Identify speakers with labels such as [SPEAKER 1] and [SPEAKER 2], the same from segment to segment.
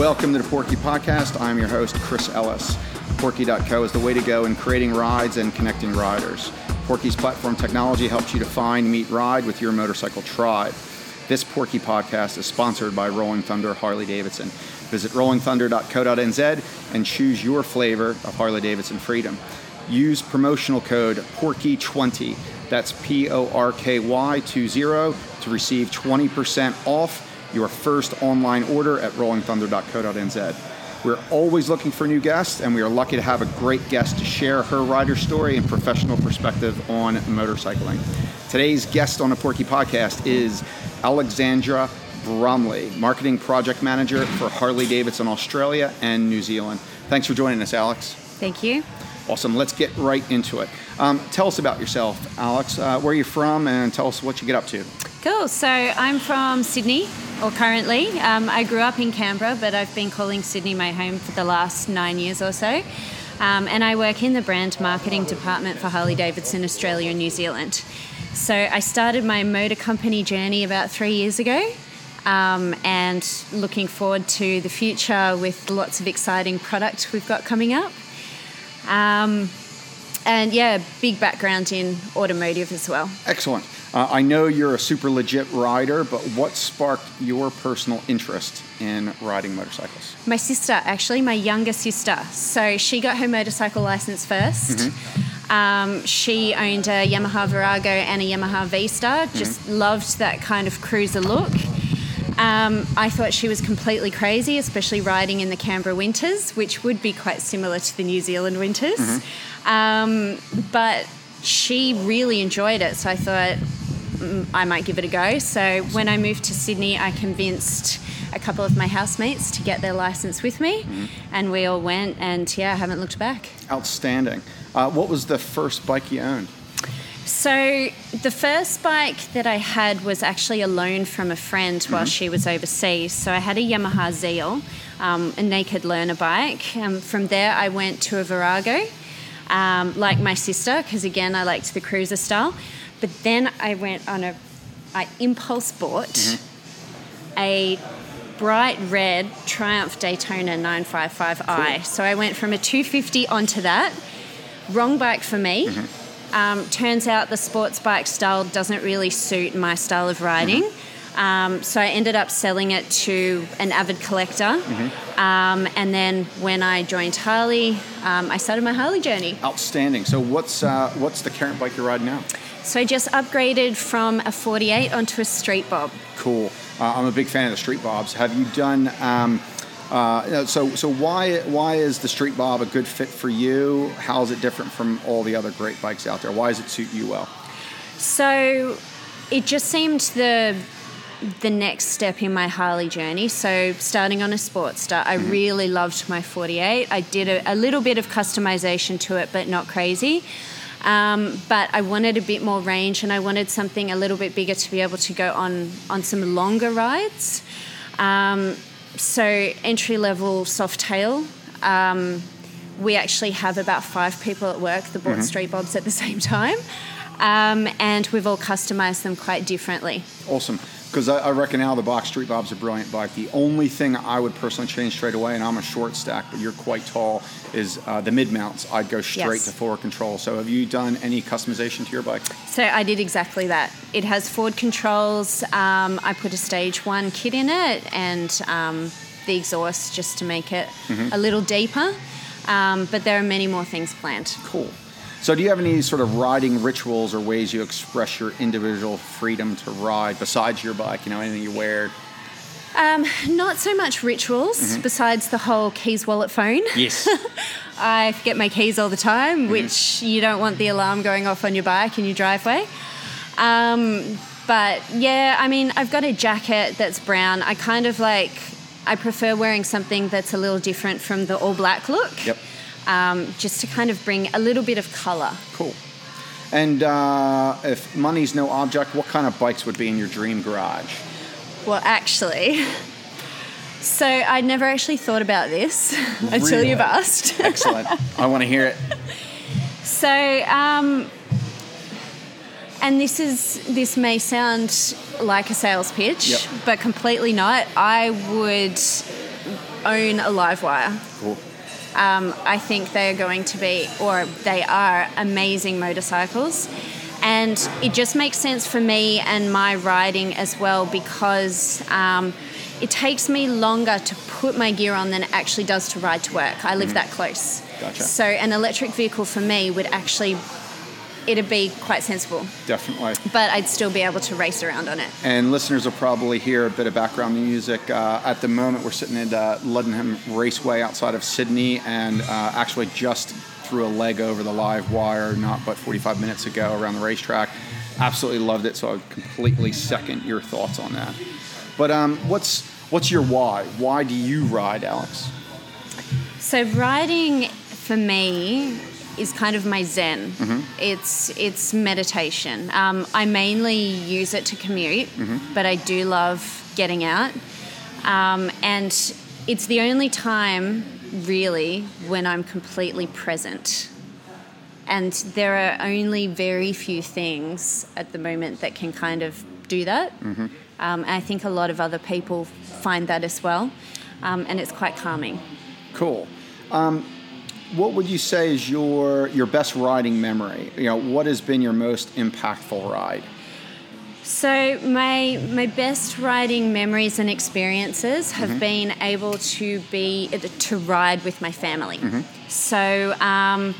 [SPEAKER 1] Welcome to the Porky Podcast. I'm your host, Chris Ellis. Porky.co is the way to go in creating rides and connecting riders. Porky's platform technology helps you to find, meet, ride with your motorcycle tribe. This Porky Podcast is sponsored by Rolling Thunder Harley Davidson. Visit rollingthunder.co.nz and choose your flavor of Harley Davidson freedom. Use promotional code PORKY20, that's P O R K Y 20, to receive 20% off your first online order at rollingthunder.co.nz. We're always looking for new guests, and we are lucky to have a great guest to share her rider story and professional perspective on motorcycling. Today's guest on the Porky Podcast is Alexandra Bromley, Marketing Project Manager for Harley Davidson Australia and New Zealand. Thanks for joining us, Alex.
[SPEAKER 2] Thank you.
[SPEAKER 1] Awesome. Let's get right into it. Um, tell us about yourself, Alex. Uh, where are you from, and tell us what you get up to.
[SPEAKER 2] Cool. So I'm from Sydney, or currently. Um, I grew up in Canberra, but I've been calling Sydney my home for the last nine years or so. Um, and I work in the brand marketing department for Harley Davidson Australia and New Zealand. So I started my motor company journey about three years ago. Um, and looking forward to the future with lots of exciting products we've got coming up. Um, and yeah, big background in automotive as well.
[SPEAKER 1] Excellent. Uh, I know you're a super legit rider, but what sparked your personal interest in riding motorcycles?
[SPEAKER 2] My sister, actually, my younger sister. So she got her motorcycle license 1st
[SPEAKER 1] Mm-hmm.
[SPEAKER 2] Um, she owned a Yamaha Virago and a Yamaha V Star. Just loved that kind of cruiser look. Um, I thought she was completely crazy, especially riding in the Canberra winters, which would be quite similar to the New Zealand winters. Um, but she really enjoyed it, so I thought mm, I might give it a go. So when I moved to Sydney, I convinced a couple of my housemates to get their license with me, and we all went, and yeah, I haven't looked back.
[SPEAKER 1] Outstanding. Uh, what was the first bike you owned?
[SPEAKER 2] So the first bike that I had was actually a loan from a friend while she was overseas. So I had a Yamaha Zeal, um, a naked learner bike. Um, from there, I went to a Virago, um, like my sister, because again, I liked the cruiser style. But then I went on a, I impulse bought a bright red Triumph Daytona 955i. So I went from a 250 onto that. Wrong bike for me. Um, turns out the sports bike style doesn't really suit my style of riding. Um, so I ended up selling it to an avid collector. Um, and then when I joined Harley, um, I started my Harley journey.
[SPEAKER 1] Outstanding. So what's uh, what's the current bike you're riding now?
[SPEAKER 2] So I just upgraded from a 48 onto a street bob.
[SPEAKER 1] Cool. Uh, I'm a big fan of the Street Bobs. Have you done? Um, uh, so so why why is the Street Bob a good fit for you? How is it different from all the other great bikes out there? Why does it suit you well?
[SPEAKER 2] So it just seemed the the next step in my Harley journey. So starting on a Sportster, I really loved my 48. I did a, a little bit of customization to it, but not crazy. Um, but I wanted a bit more range, and I wanted something a little bit bigger to be able to go on on some longer rides. Um, so entry level Softail. Um, we actually have about five people at work that bought street bobs at the same time, um, and we've all customized them quite differently.
[SPEAKER 1] Awesome. Because I, I reckon out of the box, Street Bob's a brilliant bike. The only thing I would personally change straight away, and I'm a short stack, but you're quite tall, is uh, the mid mounts. I'd go straight
[SPEAKER 2] Yes.
[SPEAKER 1] to forward control. So have you done any customization to your bike?
[SPEAKER 2] So I did exactly that. It has forward controls. Um, I put a stage one kit in it and um, the exhaust just to make it a little deeper. Um, but there are many more things planned.
[SPEAKER 1] Cool. So do you have any sort of riding rituals or ways you express your individual freedom to ride besides your bike? You know, anything you wear?
[SPEAKER 2] Um, not so much rituals besides the whole keys, wallet, phone.
[SPEAKER 1] Yes.
[SPEAKER 2] I forget my keys all the time, which you don't want the alarm going off on your bike in your driveway. Um, but yeah, I mean, I've got a jacket that's brown. I kind of like, I prefer wearing something that's a little different from the all black look.
[SPEAKER 1] Yep.
[SPEAKER 2] Um, just to kind of bring a little bit of colour.
[SPEAKER 1] Cool. And uh, if money's no object, what kind of bikes would be in your dream garage?
[SPEAKER 2] Well, actually, So I never actually thought about this until you've asked.
[SPEAKER 1] Excellent. I want to hear it.
[SPEAKER 2] So, um, and this is this may sound like a sales pitch,
[SPEAKER 1] Yep.
[SPEAKER 2] but completely not. I would own a LiveWire.
[SPEAKER 1] Cool.
[SPEAKER 2] Um, I think they are going to be, or they are, amazing motorcycles. And it just makes sense for me and my riding as well because um, it takes me longer to put my gear on than it actually does to ride to work. I live that close.
[SPEAKER 1] Gotcha.
[SPEAKER 2] So an electric vehicle for me would actually, it'd be quite sensible,
[SPEAKER 1] Definitely.
[SPEAKER 2] but I'd still be able to race around on it.
[SPEAKER 1] And listeners will probably hear a bit of background music. Uh, at the moment, we're sitting at uh, Luddenham Raceway outside of Sydney, and uh, actually just threw a leg over the LiveWire not but 45 minutes ago around the racetrack. Absolutely loved it, so I completely second your thoughts on that. But um, what's what's your why? Why do you ride, Alex?
[SPEAKER 2] So riding for me is kind of my zen. It's it's meditation. Um, I mainly use it to commute, but I do love getting out, um, and it's the only time really when I'm completely present. And there are only very few things at the moment that can kind of do that. Um, and I think a lot of other people find that as well, um, and it's quite calming.
[SPEAKER 1] Cool. Um, what would you say is your your best riding memory? You know, what has been your most impactful ride?
[SPEAKER 2] So my my best riding memories and experiences have been able to be to ride with my family. So um,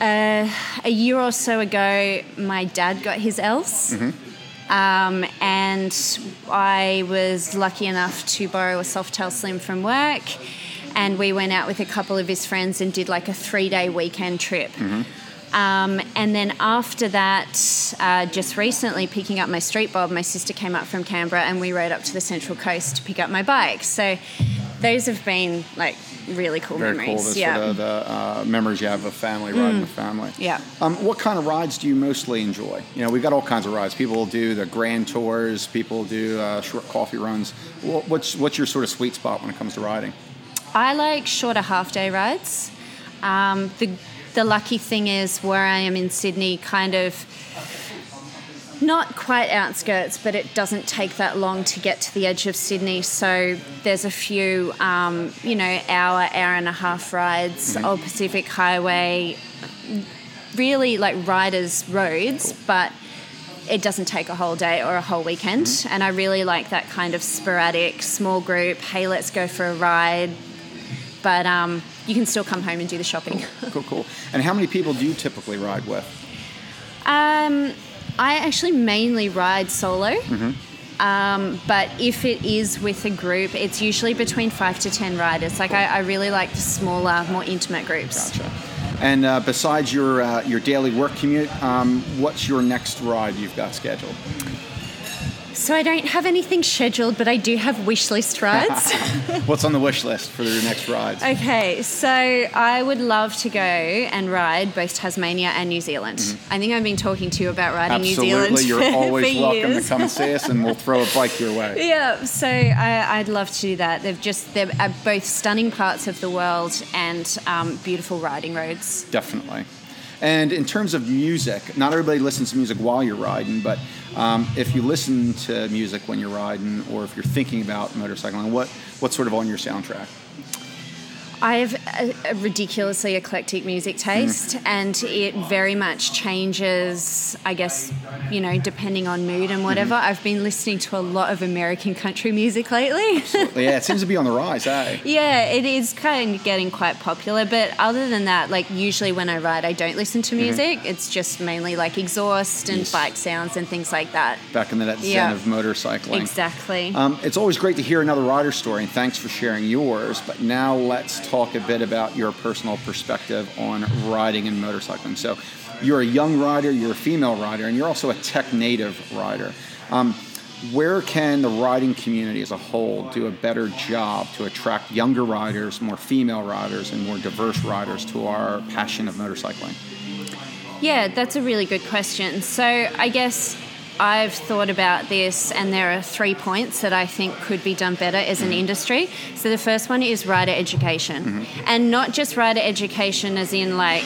[SPEAKER 2] uh, a year or so ago, my dad got his L's. Um, and I was lucky enough to borrow a Softail Slim from work, and we went out with a couple of his friends and did like a three-day weekend trip. Um, and then after that, uh, just recently picking up my street bob, my sister came up from Canberra and we rode up to the Central Coast to pick up my bike. So those have been like really cool
[SPEAKER 1] Very
[SPEAKER 2] memories.
[SPEAKER 1] cool. The
[SPEAKER 2] yeah.
[SPEAKER 1] sort of the uh, memories you have of family riding with family.
[SPEAKER 2] Yeah.
[SPEAKER 1] Um, what kind of rides do you mostly enjoy? You know, we've got all kinds of rides. People do the grand tours. People do uh, short coffee runs. What's what's your sort of sweet spot when it comes to riding?
[SPEAKER 2] I like shorter half day rides. Um, the the lucky thing is where I am in Sydney, kind of not quite outskirts, but it doesn't take that long to get to the edge of Sydney. So there's a few, um, you know, hour, hour and a half rides, Old Pacific Highway, really like riders' roads, but it doesn't take a whole day or a whole weekend. And I really like that kind of sporadic, small group, hey, let's go for a ride. But um, you can still come home and do the shopping.
[SPEAKER 1] Cool, cool. And how many people do you typically ride with?
[SPEAKER 2] Um, I actually mainly ride solo. Um, but if it is with a group, it's usually between five to ten riders. Like I, I really like the smaller, more intimate groups.
[SPEAKER 1] Gotcha. And uh, besides your uh, your daily work commute, um, what's your next ride you've got scheduled?
[SPEAKER 2] So I don't have anything scheduled, but I do have wish list rides.
[SPEAKER 1] What's on the wish list for your next rides?
[SPEAKER 2] okay, so I would love to go and ride both Tasmania and New Zealand. I think I've been talking to you about riding New Zealand.
[SPEAKER 1] Mm-hmm. Absolutely, you're
[SPEAKER 2] for
[SPEAKER 1] always welcome
[SPEAKER 2] years.
[SPEAKER 1] to come and see us, and we'll throw a bike your way.
[SPEAKER 2] Yeah, so I, I'd love to do that. They've just they're uh, both stunning parts of the world and um, beautiful riding roads.
[SPEAKER 1] Definitely. And in terms of music, not everybody listens to music while you're riding, but um, if you listen to music when you're riding, or if you're thinking about motorcycling, what what's sort of on your soundtrack?
[SPEAKER 2] I have a, a ridiculously eclectic music taste, and it very much changes, I guess, you know, depending on mood and whatever. I've been listening to a lot of American country music lately.
[SPEAKER 1] yeah, it seems to be on the rise, eh?
[SPEAKER 2] yeah, it is kind of getting quite popular, but other than that, like usually when I ride, I don't listen to music. It's just mainly like exhaust and
[SPEAKER 1] Yes.
[SPEAKER 2] bike sounds and things like that.
[SPEAKER 1] Back in the zen
[SPEAKER 2] Yeah.
[SPEAKER 1] of motorcycling.
[SPEAKER 2] Exactly.
[SPEAKER 1] Um, it's always great to hear another rider story, and thanks for sharing yours. But now let's talk a bit about your personal perspective on riding and motorcycling. So, you're a young rider, you're a female rider, and you're also a tech native rider. Um, where can the riding community as a whole do a better job to attract younger riders, more female riders, and more diverse riders to our passion of motorcycling?
[SPEAKER 2] Yeah, that's a really good question. So I guess I've thought about this, and there are three points that I think could be done better as an mm-hmm. industry. So the first one is rider education, mm-hmm. and not just rider education as in like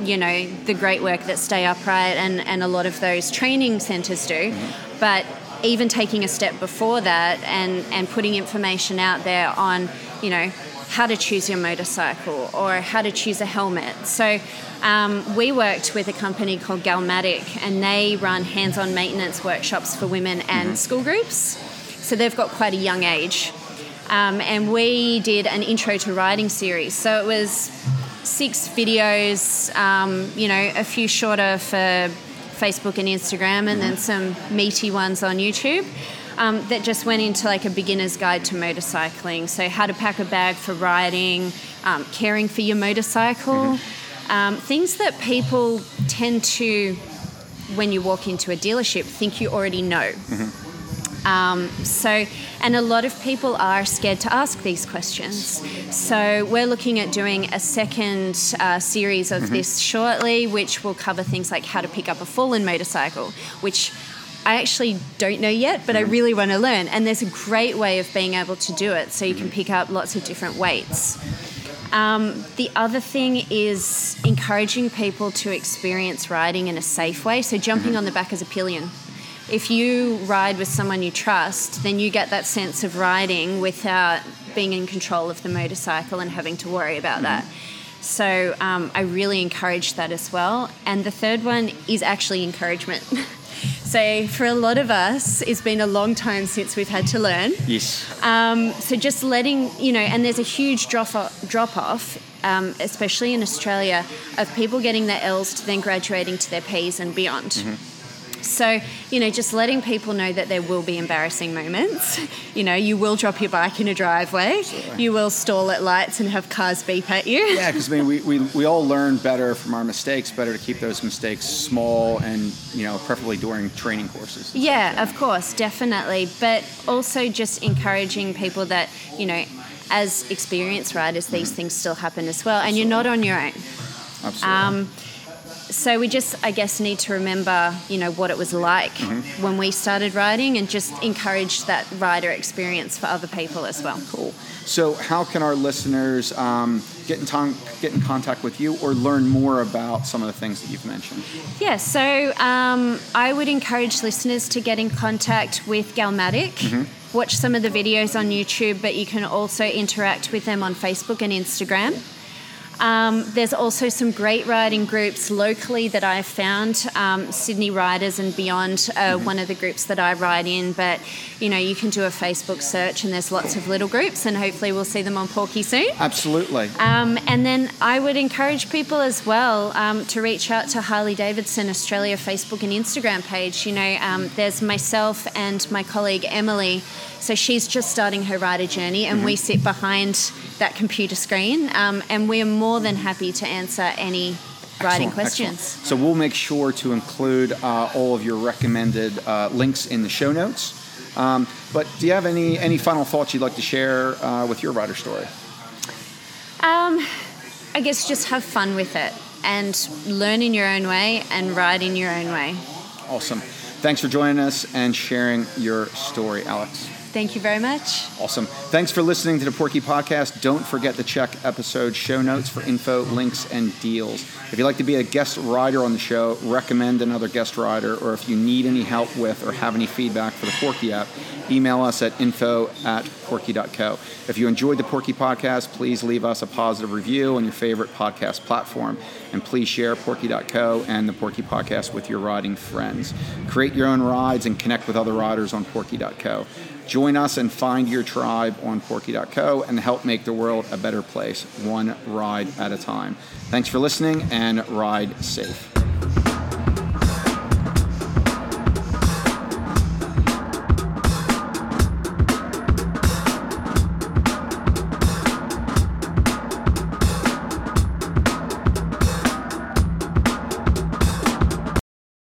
[SPEAKER 2] you know the great work that Stay Upright and, and a lot of those training centres do, mm-hmm. but even taking a step before that and, and putting information out there on you know how to choose your motorcycle or how to choose a helmet. So um, we worked with a company called Galmatic and they run hands-on maintenance workshops for women and school groups. So they've got quite a young age. Um, and we did an intro to riding series. So it was six videos, um, you know, a few shorter for Facebook and Instagram, and then some meaty ones on YouTube. Um, that just went into like a beginner's guide to motorcycling. So, how to pack a bag for riding, um, caring for your motorcycle, um, things that people tend to, when you walk into a dealership, think you already know. Um, so, and a lot of people are scared to ask these questions. So, we're looking at doing a second uh, series of this shortly, which will cover things like how to pick up a fallen motorcycle, which I actually don't know yet, but I really want to learn. And there's a great way of being able to do it so you can pick up lots of different weights. Um, the other thing is encouraging people to experience riding in a safe way. So, jumping on the back as a pillion. If you ride with someone you trust, then you get that sense of riding without being in control of the motorcycle and having to worry about that. So, um, I really encourage that as well. And the third one is actually encouragement. so, for a lot of us, it's been a long time since we've had to learn.
[SPEAKER 1] Yes.
[SPEAKER 2] Um, so just letting you know, and there's a huge drop off, drop off um, especially in Australia, of people getting their L's to then graduating to their P's and beyond. So, you know, just letting people know that there will be embarrassing moments. You know, you will drop your bike in a driveway, you will stall at lights and have cars beep at you.
[SPEAKER 1] Yeah, because I mean, we, we, we all learn better from our mistakes. Better to keep those mistakes small and you know, preferably during training courses.
[SPEAKER 2] Yeah, of course, definitely. But also just encouraging people that, you know, as experienced riders, these things still happen as well, and you're not on your own.
[SPEAKER 1] Absolutely.
[SPEAKER 2] Um, so we just, I guess, need to remember, you know, what it was like when we started riding, and just encourage that rider experience for other people as well.
[SPEAKER 1] Cool. So, how can our listeners um, get in ton- get in contact with you or learn more about some of the things that you've mentioned?
[SPEAKER 2] Yeah, so um, I would encourage listeners to get in contact with Galmatic. Watch some of the videos on YouTube, but you can also interact with them on Facebook and Instagram. Um, there's also some great riding groups locally that I've found. Um, Sydney Riders and Beyond are one of the groups that I ride in, but you know you can do a Facebook search and there's lots of little groups, and hopefully we'll see them on Porky soon.
[SPEAKER 1] Absolutely.
[SPEAKER 2] Um, and then I would encourage people as well um, to reach out to Harley Davidson Australia Facebook and Instagram page. You know, um, there's myself and my colleague Emily. So she's just starting her rider journey, and we sit behind that computer screen, um, and we're more than happy to answer any
[SPEAKER 1] Excellent,
[SPEAKER 2] questions.
[SPEAKER 1] excellent. So we'll make sure to include uh, all of your recommended uh, links in the show notes. Um, but do you have any any final thoughts you'd like to share uh, with your rider story?
[SPEAKER 2] Um, I guess just have fun with it and learn in your own way and ride in your own way.
[SPEAKER 1] Awesome. Thanks for joining us and sharing your story, Alex.
[SPEAKER 2] Thank you very much.
[SPEAKER 1] Awesome. Thanks for listening to the Porky Podcast. Don't forget to check episode show notes for info, links, and deals. If you'd like to be a guest rider on the show, recommend another guest rider, or if you need any help with or have any feedback for the Porky app, email us at info at porky.co. If you enjoyed the Porky Podcast, please leave us a positive review on your favorite podcast platform. And please share Porky.co and the Porky Podcast with your riding friends. Create your own rides and connect with other riders on Porky.co. Join us and find your tribe on Porky.co and help make the world a better place, one ride at a time. Thanks for listening and ride safe.